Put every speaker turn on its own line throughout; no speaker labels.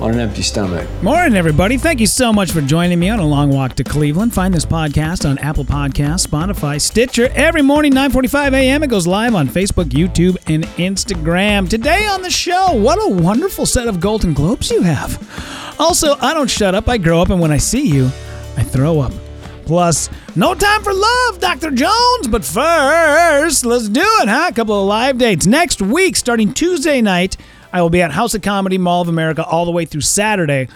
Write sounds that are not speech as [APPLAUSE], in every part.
on an empty stomach.
Morning, everybody. Thank you so much for joining me on a long walk to Cleveland. Find this podcast on Apple Podcasts, Spotify, Stitcher. Every morning, 9.45 a.m. It goes live on Facebook, YouTube, and Instagram. Today on the show, what a wonderful set of Golden Globes you have. Also, I don't shut up. I grow up, and when I see you, I throw up. Plus, no time for love, Dr. Jones. But first, let's do it, huh? A couple of live dates. Next week, starting Tuesday night, I will be at House of Comedy, Mall of America, all the way through Saturday.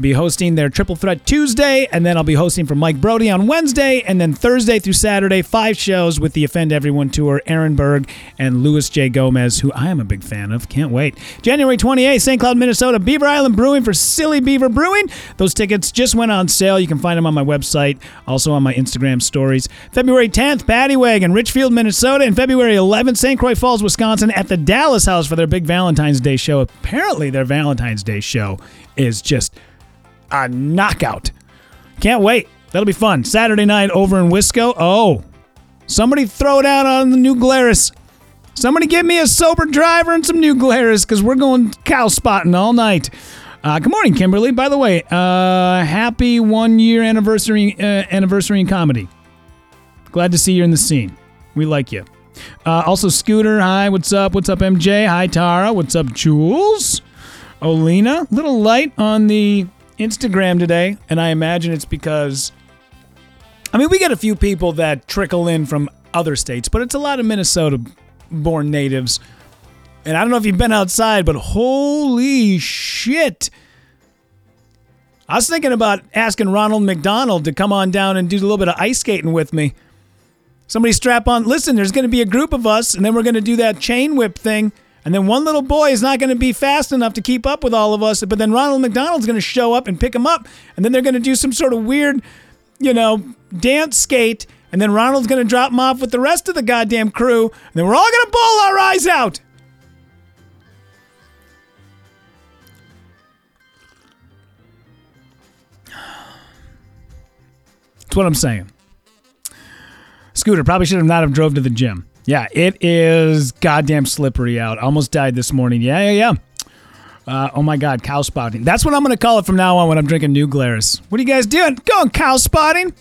Be hosting their Triple Threat Tuesday, and then I'll be hosting for Mike Brody on Wednesday, and then Thursday through Saturday, five shows with the Offend Everyone tour, Aaron Berg and Louis J. Gomez, who I am a big fan of. Can't wait. January 28th, St. Cloud, Minnesota, Beaver Island Brewing for Silly Beaver Brewing. Those tickets just went on sale. You can find them on my website, also on my Instagram stories. February 10th, Paddy Wagon, Richfield, Minnesota, and February 11th, St. Croix Falls, Wisconsin, at the Dalles House for their big Valentine's Day show. Apparently, their Valentine's Day show is just a knockout. Can't wait. That'll be fun. Saturday night over in Wisco. Oh, somebody throw out on the new Glarus. Somebody give me a sober driver and some new Glarus because we're going cow spotting all night. Uh, good morning, Kimberly. By the way, uh, happy one year anniversary uh, anniversary in comedy. Glad to see you in the scene. We like you. Uh, also, Scooter. Hi, what's up? What's up, MJ? Hi, Tara. What's up, Jules? Olena. Little light on the Instagram today, and I imagine it's because. I mean, we get a few people that trickle in from other states, but it's a lot of Minnesota born natives. And I don't know if you've been outside, but holy shit. I was thinking about asking Ronald McDonald to come on down and do a little bit of ice skating with me. Somebody strap on. Listen, there's going to be a group of us, and then we're going to do that chain whip thing. And then one little boy is not going to be fast enough to keep up with all of us. But then Ronald McDonald's going to show up and pick him up. And then they're going to do some sort of weird, you know, dance skate. And then Ronald's going to drop him off with the rest of the goddamn crew. And then we're all going to bawl our eyes out. That's what I'm saying. Scooter probably should have not have drove to the gym. Yeah, it is goddamn slippery out. Almost died this morning. Yeah, yeah, yeah. Uh, oh my God, cow spotting. That's what I'm going to call it from now on when I'm drinking New Glarus. What are you guys doing? Going cow spotting?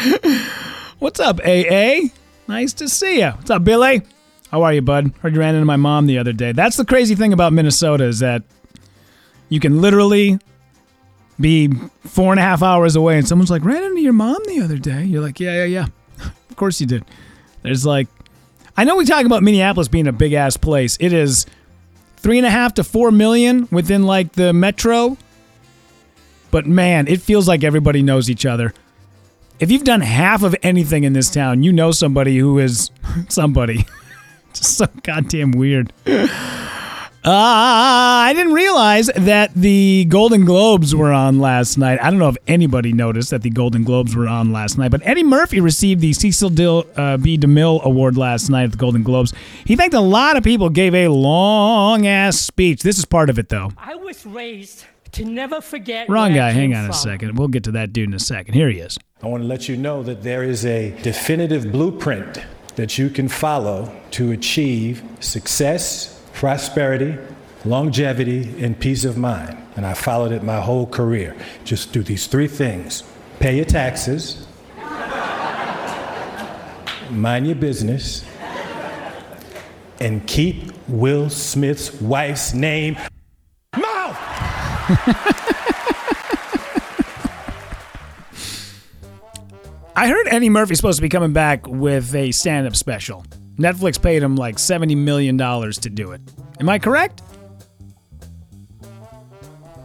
[LAUGHS] What's up, AA? Nice to see you. What's up, Billy? How are you, bud? Heard you ran into my mom the other day. That's the crazy thing about Minnesota is that you can literally be four and a half hours away and someone's like, ran into your mom the other day. You're like, yeah, yeah, yeah. Of course you did. There's like, I know we talk about Minneapolis being a big ass place. It is three and a half to four million within like the metro. But man, it feels like everybody knows each other. If you've done half of anything in this town, you know somebody who is [LAUGHS] somebody. [LAUGHS] Just so goddamn weird. Uh, I didn't realize that the Golden Globes were on last night. I don't know if anybody noticed that the Golden Globes were on last night, but Eddie Murphy received the Cecil Dill, uh, B. DeMille Award last night at the Golden Globes. He thanked a lot of people, gave a long ass speech. This is part of it, though.
I was raised to never forget.
Wrong guy. Hang
came
on a second. We'll get to that dude in a second. Here he is.
I want to let you know that there is a definitive blueprint that you can follow to achieve success, prosperity, longevity, and peace of mind. And I followed it my whole career. Just do these three things pay your taxes, mind your business, and keep Will Smith's wife's name mouth. [LAUGHS]
I heard Eddie Murphy's supposed to be coming back with a stand up special. Netflix paid him like $70 million to do it. Am I correct?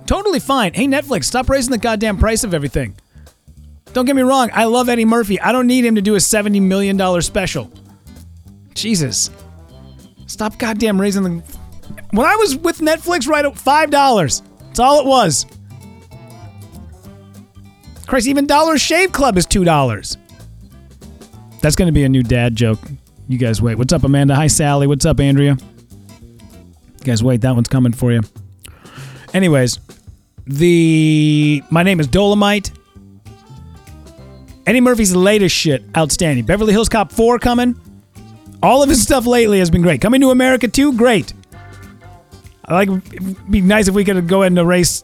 Totally fine. Hey, Netflix, stop raising the goddamn price of everything. Don't get me wrong, I love Eddie Murphy. I don't need him to do a $70 million special. Jesus. Stop goddamn raising the. When I was with Netflix, right at $5. That's all it was. Christ, even Dollar Shave Club is $2. That's going to be a new dad joke. You guys wait. What's up, Amanda? Hi, Sally. What's up, Andrea? You guys wait. That one's coming for you. Anyways, the my name is Dolomite. Eddie Murphy's latest shit, outstanding. Beverly Hills Cop 4 coming. All of his stuff lately has been great. Coming to America too, great. I like it'd be nice if we could go ahead and erase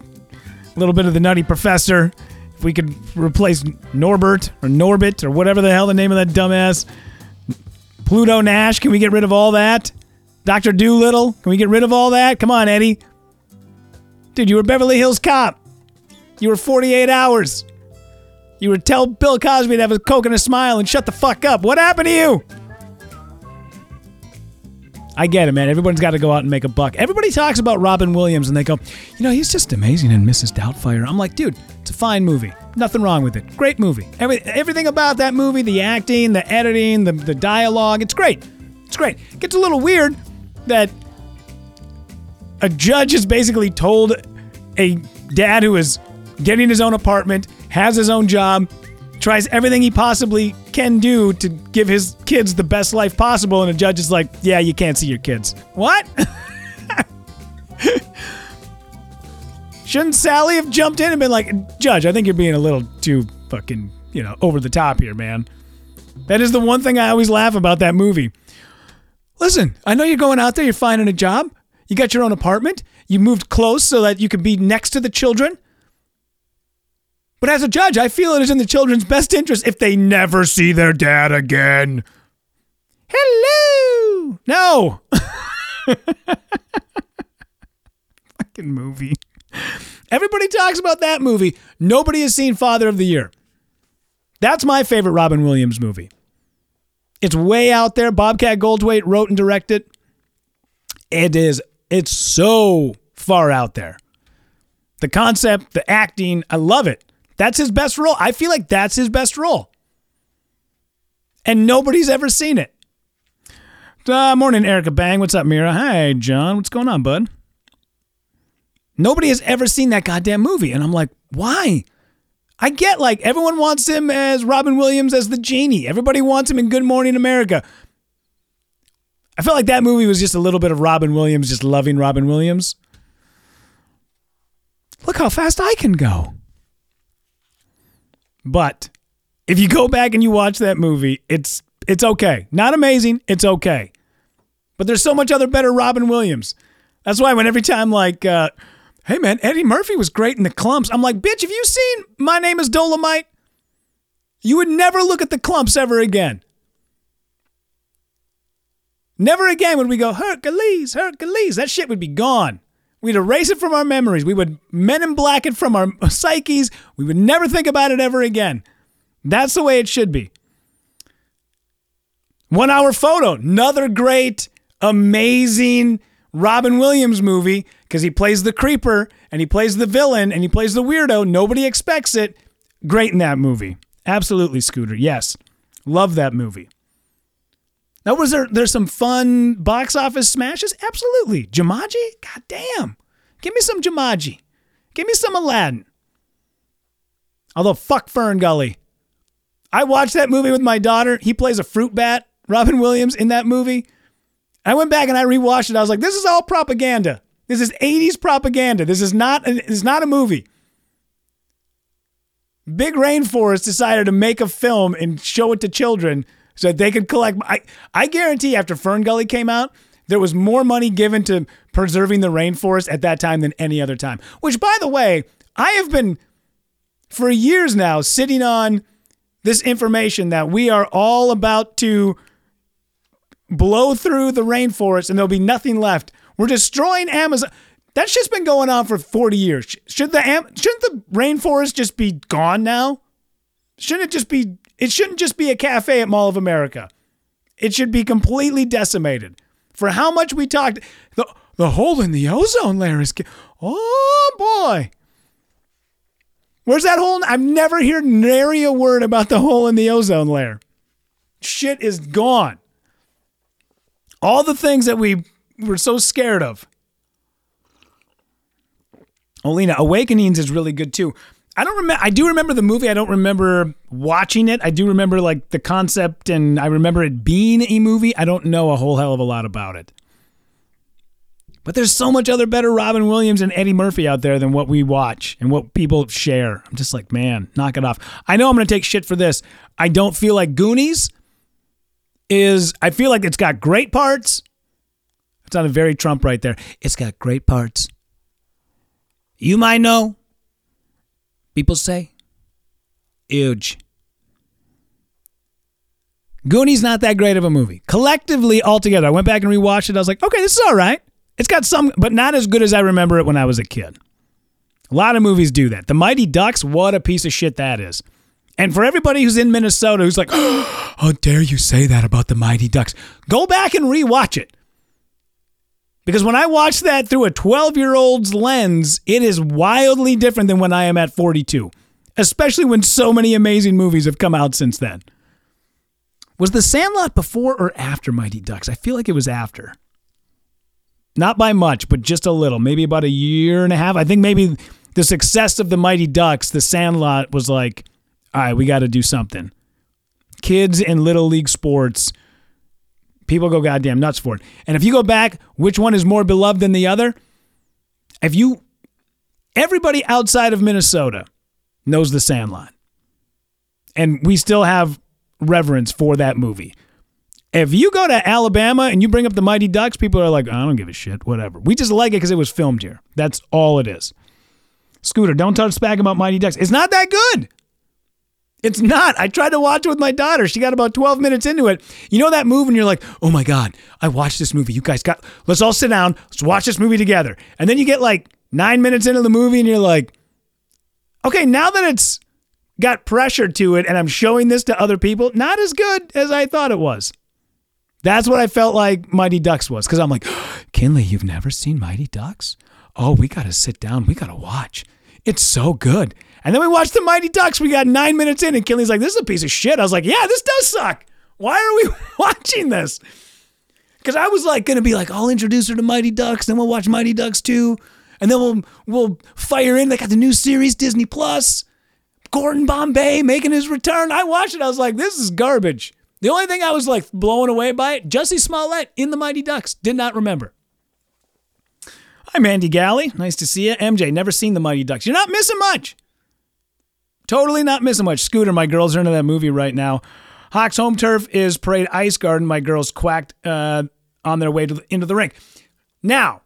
a little bit of the Nutty Professor. If we could replace Norbert or Norbit or whatever the hell the name of that dumbass. Pluto Nash, can we get rid of all that? Dr. Dolittle, can we get rid of all that? Come on, Eddie. Dude, you were Beverly Hills Cop. You were 48 hours. You would tell Bill Cosby to have a coke and a smile and shut the fuck up. What happened to you? I get it, man. Everyone's got to go out and make a buck. Everybody talks about Robin Williams and they go, you know, he's just amazing in Mrs. Doubtfire. I'm like, dude, it's a fine movie. Nothing wrong with it. Great movie. Every, everything about that movie, the acting, the editing, the, the dialogue, it's great. It's great. It gets a little weird that a judge has basically told a dad who is getting his own apartment, has his own job, tries everything he possibly can do to give his kids the best life possible, and a judge is like, yeah, you can't see your kids. What? [LAUGHS] Shouldn't Sally have jumped in and been like, Judge, I think you're being a little too fucking, you know, over the top here, man. That is the one thing I always laugh about that movie. Listen, I know you're going out there, you're finding a job, you got your own apartment, you moved close so that you can be next to the children. But as a judge, I feel it is in the children's best interest if they never see their dad again. Hello! No! [LAUGHS] Fucking movie. Everybody talks about that movie. Nobody has seen Father of the Year. That's my favorite Robin Williams movie. It's way out there. Bobcat Goldthwait wrote and directed. It is. It's so far out there. The concept, the acting, I love it. That's his best role. I feel like that's his best role. And nobody's ever seen it. Uh, morning, Erica Bang. What's up, Mira? Hi, John. What's going on, bud? Nobody has ever seen that goddamn movie. And I'm like, why? I get like everyone wants him as Robin Williams as the genie. Everybody wants him in Good Morning America. I felt like that movie was just a little bit of Robin Williams just loving Robin Williams. Look how fast I can go. But if you go back and you watch that movie, it's it's okay. Not amazing, it's okay. But there's so much other better Robin Williams. That's why when every time like uh, hey man, Eddie Murphy was great in the Klumps. I'm like, bitch, have you seen My Name is Dolomite? You would never look at the Klumps ever again. Never again would we go, Hercules, Hercules. That shit would be gone. We'd erase it from our memories. We would men in black it from our psyches. We would never think about it ever again. That's the way it should be. One hour photo, another great, amazing Robin Williams movie because he plays the creeper and he plays the villain and he plays the weirdo. Nobody expects it. Great in that movie. Absolutely, Scooter. Yes. Love that movie. Now, was there there's some fun box office smashes? Absolutely. Jumanji? God damn. Give me some Jumanji. Give me some Aladdin. Although, fuck Fern Gully. I watched that movie with my daughter. He plays a fruit bat, Robin Williams, in that movie. I went back and I rewatched it. I was like, this is all propaganda. This is 80s propaganda. This is not, this is not a movie. Big Rainforest decided to make a film and show it to children so that they could collect. I, I guarantee after Fern Gully came out, there was more money given to preserving the rainforest at that time than any other time. Which, by the way, I have been for years now sitting on this information that we are all about to blow through the rainforest and there'll be nothing left. We're destroying Amazon. That shit's been going on for 40 years. Should the shouldn't the rainforest just be gone now? Shouldn't it just be it shouldn't just be a cafe at Mall of America. It should be completely decimated. For how much we talked, the, the hole in the ozone layer is. Oh boy. Where's that hole? I've never heard nary a word about the hole in the ozone layer. Shit is gone. All the things that we were so scared of. Olina, Awakenings is really good too. I don't remember. I do remember the movie. I don't remember watching it. I do remember like the concept, and I remember it being a movie. I don't know a whole hell of a lot about it. But there's so much other better Robin Williams and Eddie Murphy out there than what we watch and what people share. I'm just like, man, knock it off. I know I'm going to take shit for this. I don't feel like Goonies is, I feel like it's got great parts. It's on a very Trump right there. It's got great parts. You might know. People say, huge. Goonies not that great of a movie. Collectively, altogether, I went back and rewatched it. I was like, okay, this is all right. It's got some, but not as good as I remember it when I was a kid. A lot of movies do that. The Mighty Ducks, what a piece of shit that is. And for everybody who's in Minnesota who's like, oh, [GASPS] how dare you say that about the Mighty Ducks? Go back and rewatch it. Because when I watch that through a 12 year old's lens, it is wildly different than when I am at 42, especially when so many amazing movies have come out since then. Was The Sandlot before or after Mighty Ducks? I feel like it was after. Not by much, but just a little. Maybe about a year and a half. I think maybe the success of the Mighty Ducks, The Sandlot was like, all right, we got to do something. Kids in little league sports, people go goddamn nuts for it. And if you go back, which one is more beloved than the other? If you, everybody outside of Minnesota knows The Sandlot. And we still have reverence for that movie. If you go to Alabama and you bring up the Mighty Ducks, people are like, I don't give a shit, whatever. We just like it because it was filmed here. That's all it is. Scooter, don't touch back about Mighty Ducks. It's not that good. It's not. I tried to watch it with my daughter. She got about 12 minutes into it. You know that move and you're like, oh my God, I watched this movie. You guys got, let's all sit down. Let's watch this movie together. And then you get like nine minutes into the movie and you're like, okay, now that it's got pressure to it and I'm showing this to other people, not as good as I thought it was. That's what I felt like Mighty Ducks was. Because I'm like, [GASPS] Kinley, you've never seen Mighty Ducks? Oh, we got to sit down. We got to watch. It's so good. And then we watched the Mighty Ducks. We got nine minutes in, and Kinley's like, this is a piece of shit. I was like, yeah, this does suck. Why are we [LAUGHS] watching this? Because I was like, to be like, I'll introduce her to Mighty Ducks. Then we'll watch Mighty Ducks too, And then we'll, we'll fire in. They got the new series, Disney Plus. Gordon Bombay making his return. I watched it. I was like, this is garbage. The only thing I was like blown away by it, Jussie Smollett in the Mighty Ducks. Did not remember. I'm Andy Galley. Nice to see you. MJ, never seen the Mighty Ducks. You're not missing much. Totally not missing much. Scooter, my girls are into that movie right now. Hawks home turf is Parade Ice Garden. My girls quacked uh, on their way to the, into the rink. Now,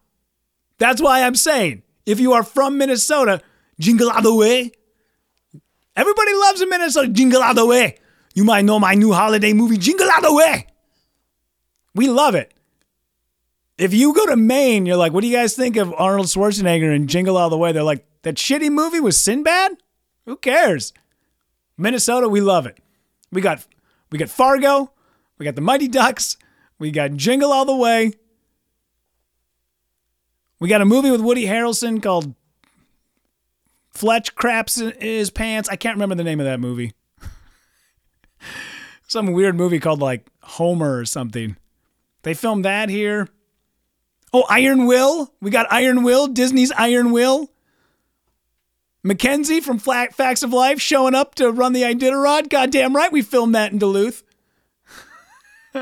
that's why I'm saying if you are from Minnesota, jingle all the way. Everybody loves a Minnesota jingle all the way. You might know my new holiday movie, Jingle All the Way. We love it. If you go to Maine, you're like, what do you guys think of Arnold Schwarzenegger and Jingle All the Way? They're like, that shitty movie was Sinbad? Who cares? Minnesota, we love it. We got we got Fargo, we got the Mighty Ducks, we got Jingle All the Way. We got a movie with Woody Harrelson called Fletch Craps in His Pants. I can't remember the name of that movie [LAUGHS] some weird movie called like Homer or something. They filmed that here. Oh, Iron Will. We got Iron Will, Disney's Iron Will. Mackenzie from Facts of Life showing up to run the Iditarod. Goddamn right, we filmed that in Duluth. [LAUGHS]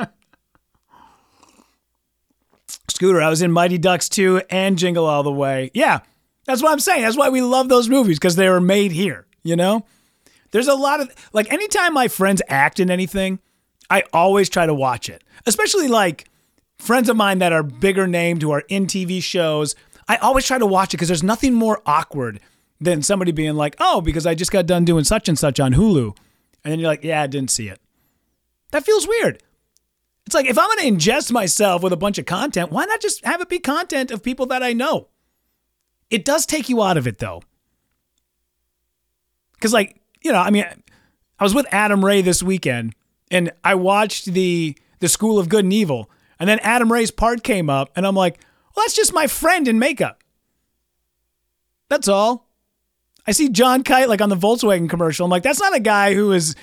Scooter, I was in Mighty Ducks 2 and Jingle All the Way. Yeah, that's what I'm saying. That's why we love those movies because they were made here, you know? There's a lot of like anytime my friends act in anything, I always try to watch it. Especially like friends of mine that are bigger named who are in TV shows. I always try to watch it because there's nothing more awkward than somebody being like, "Oh, because I just got done doing such and such on Hulu," and then you're like, "Yeah, I didn't see it." That feels weird. It's like if I'm going to ingest myself with a bunch of content, why not just have it be content of people that I know? It does take you out of it though. Because like you know, I mean, I was with Adam Ray this weekend and I watched the the School of Good and Evil, and then Adam Ray's part came up, and I'm like, well, that's just my friend in makeup. That's all. I see John Kite like on the Volkswagen commercial. I'm like, that's not a guy who is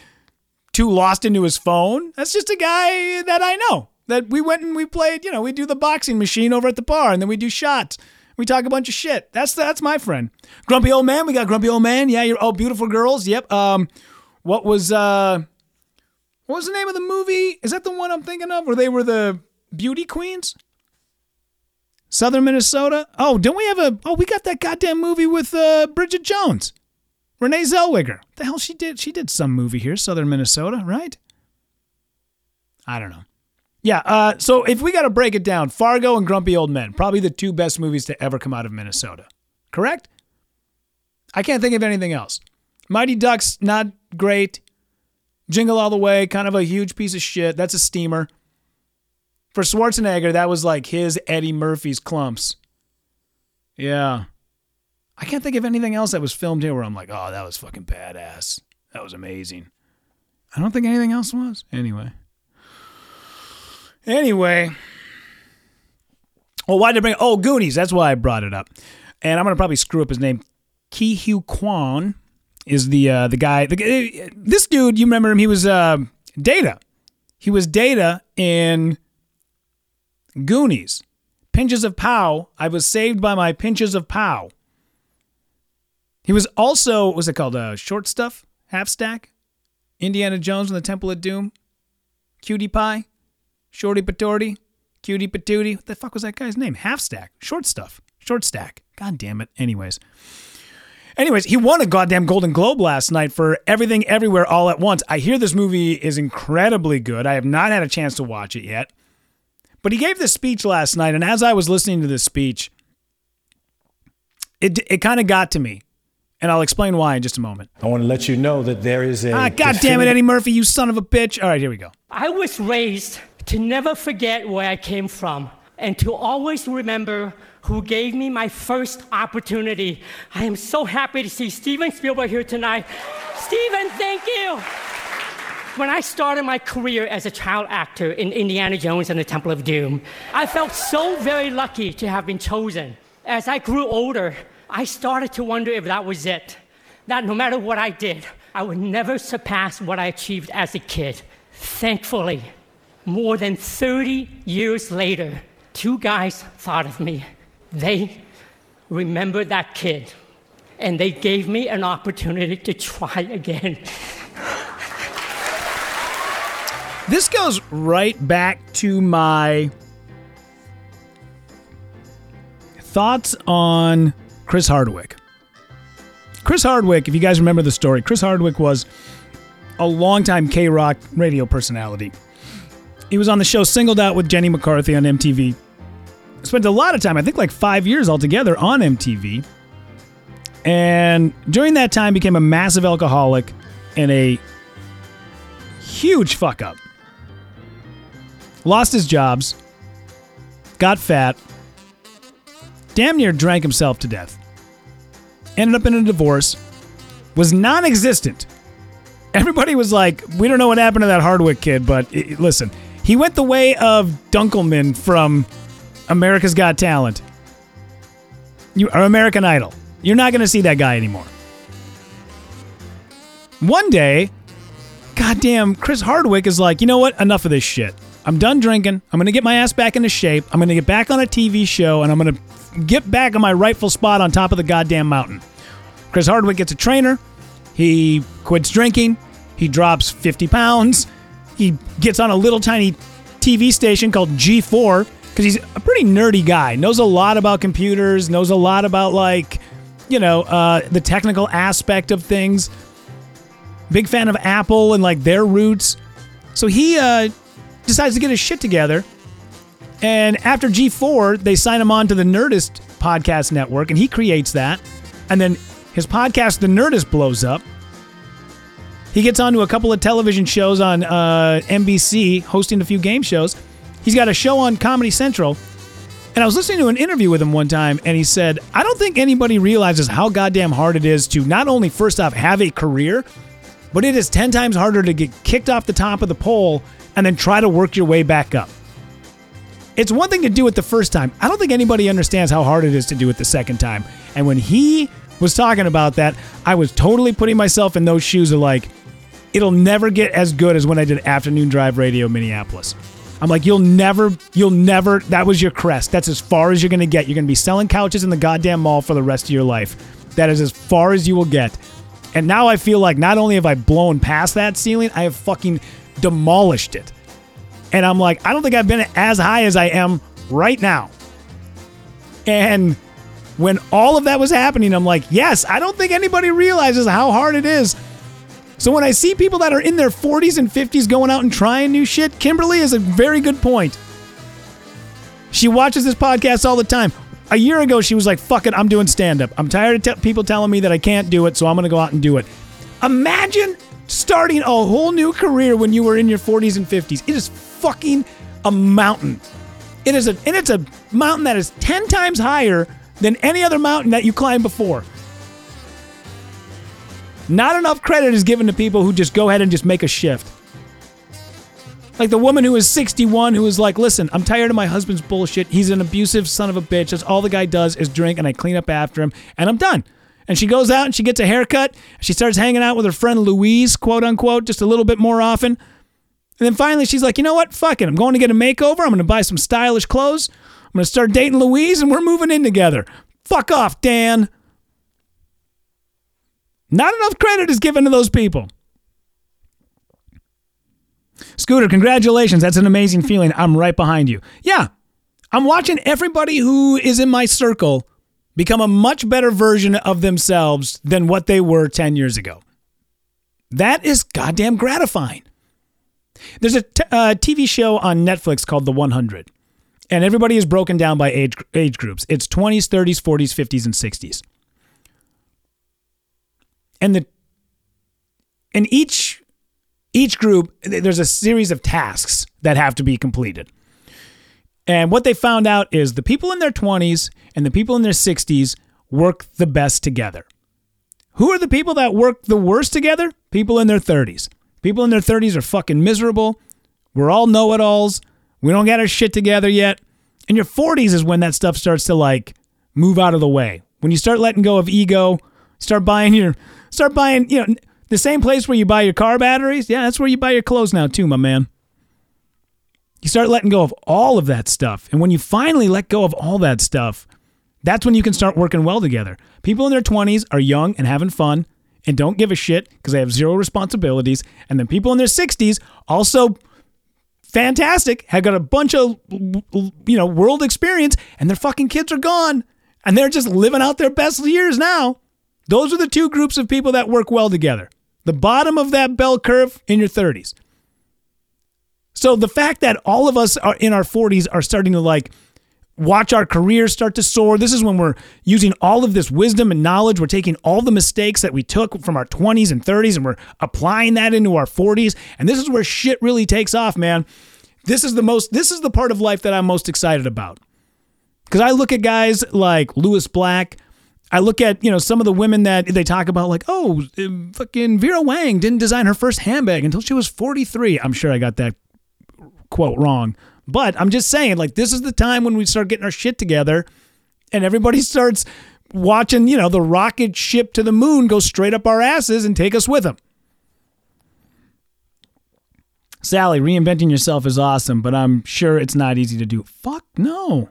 too lost into his phone. That's just a guy that I know. That we went and we played, you know, we do the boxing machine over at the bar and then we do shots. We talk a bunch of shit. That's that's my friend. Grumpy old man. We got grumpy old man. Yeah, you're oh beautiful girls. Yep. Um, what was uh, what was the name of the movie? Is that the one I'm thinking of? Where they were the beauty queens? Southern Minnesota. Oh, don't we have a? Oh, we got that goddamn movie with uh, Bridget Jones, Renee Zellweger. The hell she did? She did some movie here, Southern Minnesota, right? I don't know. Yeah. Uh, so if we got to break it down, Fargo and Grumpy Old Men, probably the two best movies to ever come out of Minnesota. Correct? I can't think of anything else. Mighty Ducks, not great. Jingle All the Way, kind of a huge piece of shit. That's a steamer. For Schwarzenegger, that was like his Eddie Murphy's Klumps. Yeah. I can't think of anything else that was filmed here where I'm like, oh, that was fucking badass. That was amazing. I don't think anything else was. Anyway. Anyway. Well, why did I bring Oh, Goonies. That's why I brought it up. And I'm to probably screw up his name. Ke Huy Quan is the uh, the guy. The, this dude, you remember him? He was uh, Data. He was Data in Goonies. Pinches of Pow. I was saved by my pinches of Pow. He was also, was it called? Uh, short Stuff? Half Stack? Indiana Jones and the Temple of Doom? Cutie Pie? Shorty Patorty? Cutie Patootie? What the fuck was that guy's name? Half Stack. Short Stuff. Short Stack. God damn it. Anyways. Anyways, he won a goddamn Golden Globe last night for Everything Everywhere All at Once. I hear this movie is incredibly good. I have not had a chance to watch it yet. But he gave this speech last night, and as I was listening to this speech, it it kind of got to me. And I'll explain why in just a moment.
I want to let you know that there is a.
Ah, God damn it, Eddie Murphy, you son of a bitch. All right, here we go.
I was raised to never forget where I came from and to always remember who gave me my first opportunity. I am so happy to see Steven Spielberg here tonight. Steven, thank you. When I started my career as a child actor in Indiana Jones and the Temple of Doom, I felt so very lucky to have been chosen. As I grew older, I started to wonder if that was it. That no matter what I did, I would never surpass what I achieved as a kid. Thankfully, more than 30 years later, two guys thought of me. They remembered that kid, and they gave me an opportunity to try [LAUGHS] again.
This goes right back to my thoughts on Chris Hardwick. Chris Hardwick, if you guys remember the story, Chris Hardwick was a longtime KROQ radio personality. He was on the show Singled Out with Jenny McCarthy on MTV. Spent a lot of time, I think like five years altogether, on MTV. And during that time became a massive alcoholic and a huge fuck up lost his jobs, got fat, damn near drank himself to death, ended up in a divorce, was non existent. Everybody was like, we don't know what happened to that Hardwick kid, but i listen, he went the way of Dunkleman from America's Got Talent. You are American Idol. You're not going to see that guy anymore. One day, goddamn, Chris Hardwick is like, you know what? Enough of this shit. I'm done drinking. I'm going to get my ass back into shape. I'm going to get back on a TV show and I'm going to get back on my rightful spot on top of the goddamn mountain. Chris Hardwick gets a trainer. He quits drinking. He drops 50 pounds. He gets on a little tiny TV station called G4 because he's a pretty nerdy guy. Knows a lot about computers, knows a lot about, like, you know, uh, the technical aspect of things. Big fan of Apple and, like, their roots. So he, uh, decides to get his shit together. And after G4, they sign him on to the Nerdist podcast network, and he creates that. And then his podcast, The Nerdist, blows up. He gets onto a couple of television shows on uh, NBC, hosting a few game shows. He's got a show on Comedy Central. And I was listening to an interview with him one time, and he said, I don't think anybody realizes how goddamn hard it is to not only, first off, have a career, but it is 10 times harder to get kicked off the top of the pole and then try to work your way back up. It's one thing to do it the first time. I don't think anybody understands how hard it is to do it the second time. And when he was talking about that, I was totally putting myself in those shoes of like, it'll never get as good as when I did afternoon drive radio Minneapolis. I'm like, you'll never, you'll never, that was your crest. That's as far as you're going to get. You're going to be selling couches in the goddamn mall for the rest of your life. That is as far as you will get. And now I feel like not only have I blown past that ceiling, I have fucking demolished it. And I'm like, I don't think I've been as high as I am right now. And when all of that was happening, I'm like, yes, I don't think anybody realizes how hard it is. So when I see people that are in their 40s and 50s going out and trying new shit, Kimberly is a very good point. She watches this podcast all the time. A year ago, she was like, fuck it, I'm doing stand up. I'm tired of te- people telling me that I can't do it, so I'm going to go out and do it. Imagine starting a whole new career when you were in your 40s and 50s. It is fucking a mountain. It is a and it's a mountain that is 10 times higher than any other mountain that you climbed before. Not enough credit is given to people who just go ahead and just make a shift. Like the woman who is 61 who is like, listen, I'm tired of my husband's bullshit. He's an abusive son of a bitch. That's all the guy does is drink and I clean up after him and I'm done. And she goes out and she gets a haircut. She starts hanging out with her friend Louise, quote unquote, just a little bit more often. And then finally she's like, you know what? Fuck it. I'm going to get a makeover. I'm going to buy some stylish clothes. I'm going to start dating Louise and we're moving in together. Fuck off, Dan. Not enough credit is given to those people. Scooter, congratulations. That's an amazing feeling. I'm right behind you. Yeah, I'm watching everybody who is in my circle become a much better version of themselves than what they were 10 years ago. That is goddamn gratifying. There's a t- uh, TV show on Netflix called The 100, and everybody is broken down by age, age groups. It's 20s, 30s, 40s, 50s, and 60s. And the in each each group there's a series of tasks that have to be completed. And what they found out is the people in their 20s and the people in their 60s work the best together. Who are the people that work the worst together? People in their 30s. People in their 30s are fucking miserable. We're all know it alls. We don't get our shit together yet. And your 40s is when that stuff starts to like move out of the way. When you start letting go of ego, start buying your, start buying, you know, the same place where you buy your car batteries. Yeah, that's where you buy your clothes now, too, my man. You start letting go of all of that stuff. And when you finally let go of all that stuff, that's when you can start working well together. People in their 20s are young and having fun and don't give a shit because they have zero responsibilities. And then people in their 60s also fantastic, have got a bunch of you know, world experience and their fucking kids are gone and they're just living out their best years now. Those are the two groups of people that work well together. The bottom of that bell curve in your 30s. So the fact that all of us are in our 40s are starting to like watch our careers start to soar. This is when we're using all of this wisdom and knowledge. We're taking all the mistakes that we took from our 20s and 30s and we're applying that into our 40s. And this is where shit really takes off, man. This is the most this is the part of life that I'm most excited about. Cuz I look at guys like Lewis Black, I look at, you know, some of the women that they talk about like, "Oh, fucking Vera Wang didn't design her first handbag until she was 43." I'm sure I got that quote wrong. But I'm just saying, like, this is the time when we start getting our shit together and everybody [LAUGHS] starts watching, you know, the rocket ship to the moon go straight up our asses and take us with them. Sally, reinventing yourself is awesome, but I'm sure it's not easy to do. Fuck no.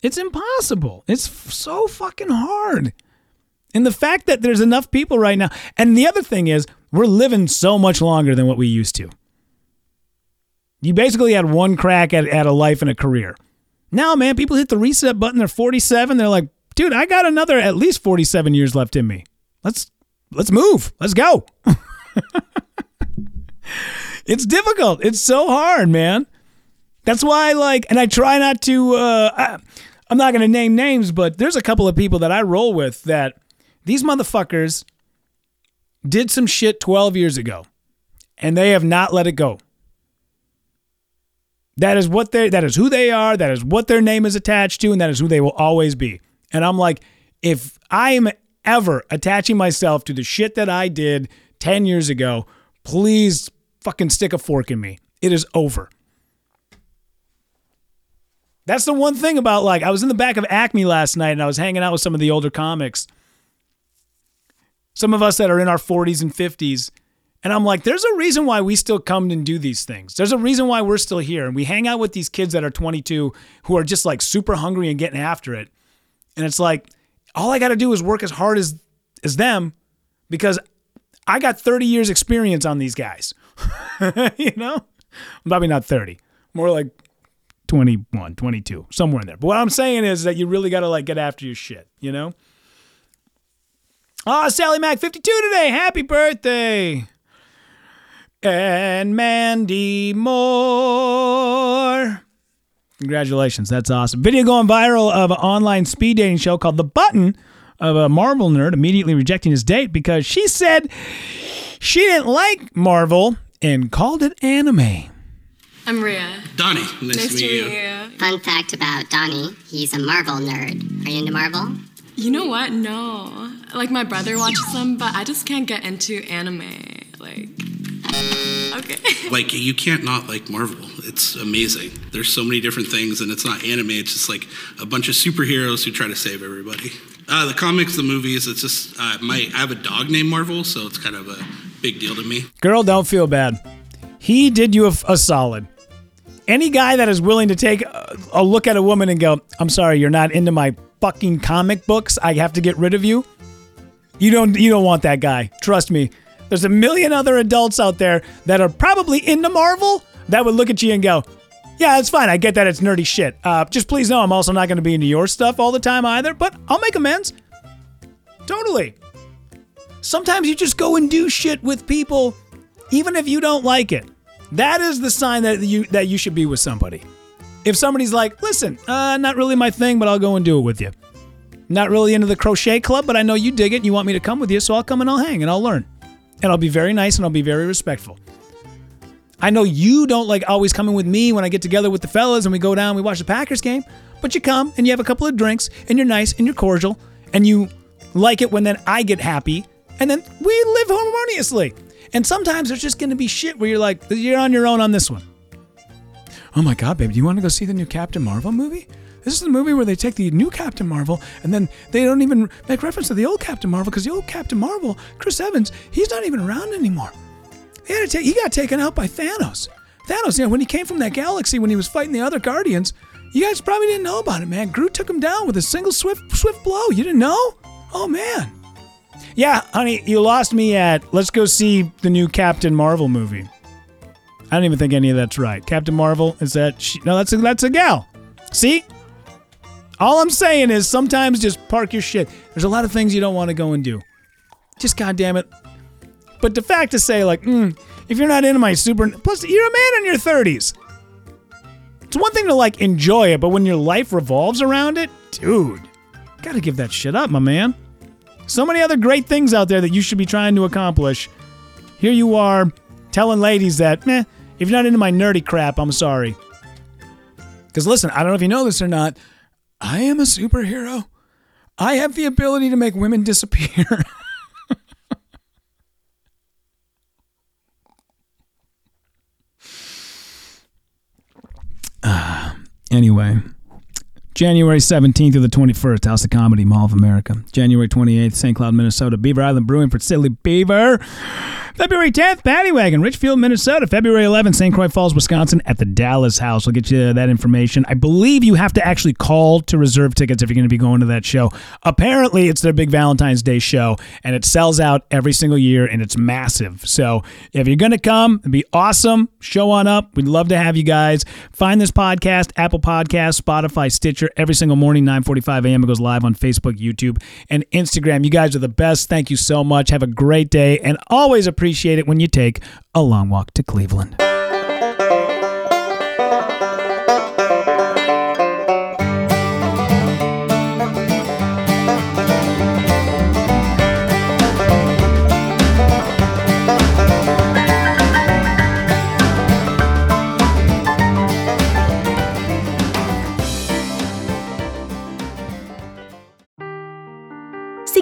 It's impossible. It's so fucking hard. And the fact that there's enough people right now, and the other thing is, we're living so much longer than what we used to. You basically had one crack at, at a life and a career. Now, man, people hit the reset button. They're 47. They're like, dude, I got another at least 47 years left in me. Let's let's move. Let's go. [LAUGHS] it's difficult. It's so hard, man. That's why, I like, and I try not to. Uh, I, I'm not going to name names, but there's a couple of people that I roll with that these motherfuckers did some shit 12 years ago, and they have not let it go. That is what they that is who they are, that is what their name is attached to and that is who they will always be. And I'm like if I am ever attaching myself to the shit that I did 10 years ago, please fucking stick a fork in me. It is over. That's the one thing about like I was in the back of Acme last night and I was hanging out with some of the older comics. Some of us that are in our 40s and 50s And I'm like, there's a reason why we still come and do these things. There's a reason why we're still here. And we hang out with these kids that are 22 who are just like super hungry and getting after it. And it's like, all I got to do is work as hard as, as them because I got 30 years experience on these guys. [LAUGHS] you know? Probably not 30, more like 21, 22, somewhere in there. But what I'm saying is that you really got to like get after your shit, you know? Ah, Sally Mac 52 today. Happy birthday. And Mandy Moore. Congratulations. That's awesome. Video going viral of an online speed dating show called The Button of a Marvel nerd immediately rejecting his date because she said she didn't like Marvel and called it anime.
I'm Rhea.
Donnie, nice,
Nice
to
to
meet you.
you.
Fun fact about Donnie, he's a Marvel nerd. Are you into Marvel?
You know what? No. Like my brother watches them, but I just can't get into anime. Like, okay. [LAUGHS]
Like you can't not like Marvel. It's amazing. There's so many different things, and it's not anime. It's just like a bunch of superheroes who try to save everybody. Uh, the comics, the movies. It's just uh, my. I have a dog named Marvel, so it's kind of a big deal to me.
Girl, don't feel bad. He did you a, a solid. Any guy that is willing to take a, a look at a woman and go, I'm sorry, you're not into my fucking comic books. I have to get rid of you. You don't you don't want that guy. Trust me. There's a million other adults out there that are probably into Marvel that would look at you and go, Yeah, it's fine. I get that it's nerdy shit. Uh, just please know I'm also not going to be into your stuff all the time either, but I'll make amends. Totally. Sometimes you just go and do shit with people even if you don't like it. That is the sign that you that you should be with somebody. If somebody's like, "Listen, uh, not really my thing, but I'll go and do it with you." Not really into the crochet club, but I know you dig it and you want me to come with you, so I'll come and I'll hang and I'll learn. And I'll be very nice and I'll be very respectful. I know you don't like always coming with me when I get together with the fellas and we go down, we watch the Packers game, but you come and you have a couple of drinks and you're nice and you're cordial and you like it when then I get happy and then we live harmoniously. And sometimes there's just going to be shit where you're like, you're on your own on this one. Oh my God, babe, do you want to go see the new Captain Marvel movie? This is the movie where they take the new Captain Marvel and then they don't even make reference to the old Captain Marvel because the old Captain Marvel, Chris Evans, he's not even around anymore. They had to take, he got taken out by Thanos. Thanos, you know, when he came from that galaxy when he was fighting the other Guardians, you guys probably didn't know about it, man. Groot took him down with a single swift swift blow. You didn't know? Oh man. Yeah, honey, you lost me at let's go see the new Captain Marvel movie. I don't even think any of that's right. Captain Marvel is that she, no? That's a, that's a gal. See, all I'm saying is sometimes just park your shit. There's a lot of things you don't want to go and do. Just goddamn it. But the fact to say like, mm, if you're not into my super, plus you're a man in your 30s. It's one thing to like enjoy it, but when your life revolves around it, dude, gotta give that shit up, my man. So many other great things out there that you should be trying to accomplish. Here you are telling ladies that, meh, if you're not into my nerdy crap, I'm sorry. Because listen, I don't know if you know this or not, I am a superhero. I have the ability to make women disappear. uh, [LAUGHS] anyway. January 17th through the 21st, House of Comedy, Mall of America. January 28th, St. Cloud, Minnesota, Beaver Island Brewing for Silly Beaver. February 10th, Paddy Wagon, Richfield, Minnesota. February 11th, St. Croix Falls, Wisconsin, at the Dalles House. I'll get you that information. I believe you have to actually call to reserve tickets if you're going to be going to that show. Apparently, it's their big Valentine's Day show, and it sells out every single year, and it's massive. So if you're going to come, it'd be awesome. Show on up. We'd love to have you guys. Find this podcast, Apple Podcast, Spotify, Every single morning, 9.45 a.m. It goes live on Facebook, YouTube, and Instagram. You guys are the best. Thank you so much. Have a great day, and always appreciate it when you take a long walk to Cleveland.